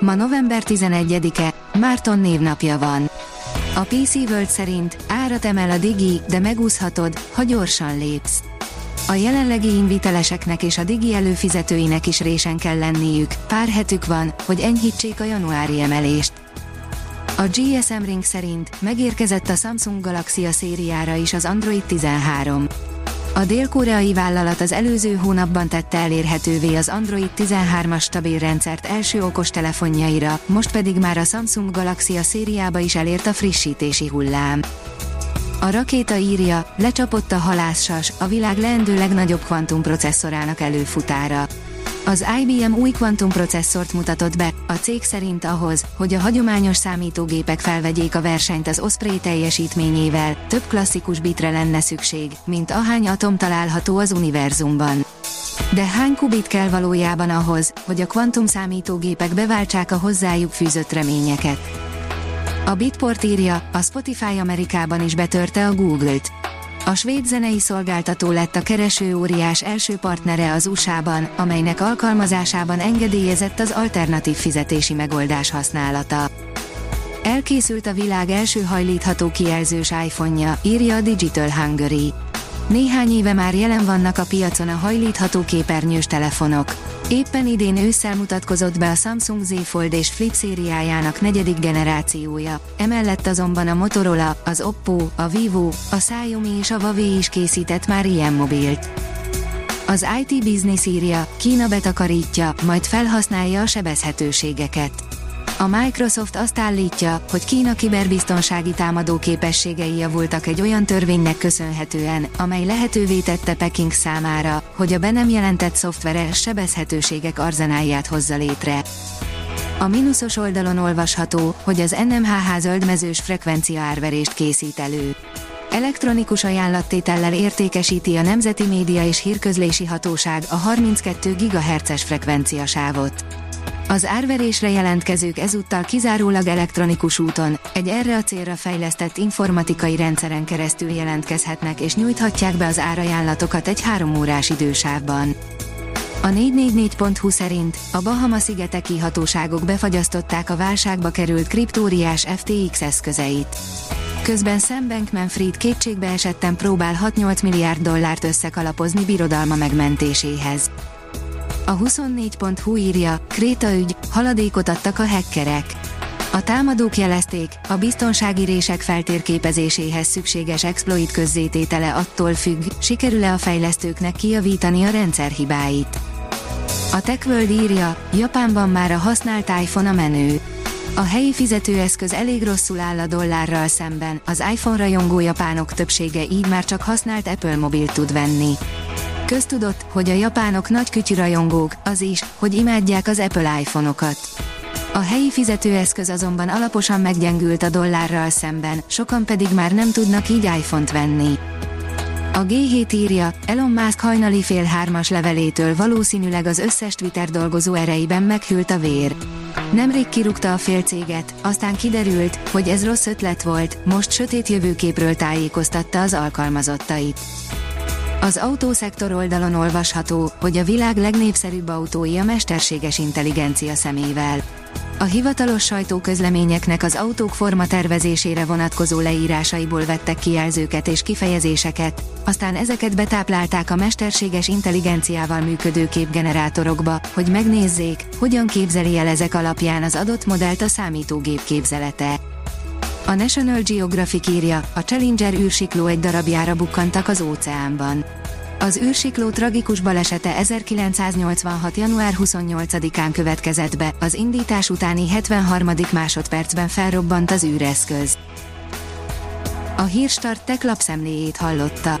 Ma november 11-e, Márton névnapja van. A PC World szerint árat emel a Digi, de megúszhatod, ha gyorsan lépsz. A jelenlegi inviteleseknek és a Digi előfizetőinek is résen kell lenniük, pár hetük van, hogy enyhítsék a januári emelést. A GSM Ring szerint megérkezett a Samsung Galaxy szériára is az Android 13. A dél-koreai vállalat az előző hónapban tette elérhetővé az Android 13-as stabil rendszert első okostelefonjaira, most pedig már a Samsung Galaxy a szériába is elért a frissítési hullám. A rakéta írja, lecsapott a halászsas, a világ leendő legnagyobb kvantumprocesszorának előfutára. Az IBM új kvantumprocesszort mutatott be, a cég szerint ahhoz, hogy a hagyományos számítógépek felvegyék a versenyt az Osprey teljesítményével, több klasszikus bitre lenne szükség, mint ahány atom található az univerzumban. De hány kubit kell valójában ahhoz, hogy a kvantum számítógépek beváltsák a hozzájuk fűzött reményeket? A Bitport írja, a Spotify Amerikában is betörte a Google-t. A svéd zenei szolgáltató lett a kereső óriás első partnere az USA-ban, amelynek alkalmazásában engedélyezett az alternatív fizetési megoldás használata. Elkészült a világ első hajlítható kijelzős iPhone-ja, írja a Digital Hungary. Néhány éve már jelen vannak a piacon a hajlítható képernyős telefonok. Éppen idén ősszel mutatkozott be a Samsung Z Fold és Flip szériájának negyedik generációja, emellett azonban a Motorola, az Oppo, a Vivo, a Xiaomi és a Huawei is készített már ilyen mobilt. Az IT Business írja, Kína betakarítja, majd felhasználja a sebezhetőségeket. A Microsoft azt állítja, hogy Kína kiberbiztonsági támadó képességei javultak egy olyan törvénynek köszönhetően, amely lehetővé tette Peking számára, hogy a be nem jelentett szoftvere sebezhetőségek arzenáját hozza létre. A mínuszos oldalon olvasható, hogy az NMHH zöldmezős frekvencia árverést készít elő. Elektronikus ajánlattétellel értékesíti a Nemzeti Média és Hírközlési Hatóság a 32 GHz frekvenciasávot. Az árverésre jelentkezők ezúttal kizárólag elektronikus úton, egy erre a célra fejlesztett informatikai rendszeren keresztül jelentkezhetnek és nyújthatják be az árajánlatokat egy három órás idősávban. A 444.hu szerint a Bahama-szigeteki hatóságok befagyasztották a válságba került kriptóriás FTX eszközeit. Közben Sam Bankman-Fried kétségbe esetten próbál 6-8 milliárd dollárt összekalapozni birodalma megmentéséhez. A 24.hu írja, Kréta ügy, haladékot adtak a hackerek. A támadók jelezték, a biztonsági rések feltérképezéséhez szükséges exploit közzététele attól függ, sikerül-e a fejlesztőknek kijavítani a rendszer hibáit. A TechWorld írja, Japánban már a használt iPhone a menő. A helyi fizetőeszköz elég rosszul áll a dollárral szemben, az iPhone rajongó japánok többsége így már csak használt Apple mobilt tud venni. Köztudott, hogy a japánok nagy kütyű rajongók, az is, hogy imádják az Apple iPhone-okat. A helyi fizetőeszköz azonban alaposan meggyengült a dollárral szemben, sokan pedig már nem tudnak így iPhone-t venni. A G7 írja, Elon Musk hajnali fél hármas levelétől valószínűleg az összes Twitter dolgozó ereiben meghűlt a vér. Nemrég kirúgta a félcéget, aztán kiderült, hogy ez rossz ötlet volt, most sötét jövőképről tájékoztatta az alkalmazottait. Az autószektor oldalon olvasható, hogy a világ legnépszerűbb autói a mesterséges intelligencia szemével. A hivatalos sajtóközleményeknek az autók forma tervezésére vonatkozó leírásaiból vettek kijelzőket és kifejezéseket, aztán ezeket betáplálták a mesterséges intelligenciával működő képgenerátorokba, hogy megnézzék, hogyan képzeli el ezek alapján az adott modellt a számítógép képzelete. A National Geographic írja, a Challenger űrsikló egy darabjára bukkantak az óceánban. Az űrsikló tragikus balesete 1986. január 28-án következett be, az indítás utáni 73. másodpercben felrobbant az űreszköz. A hírstart tech lapszemléjét hallotta.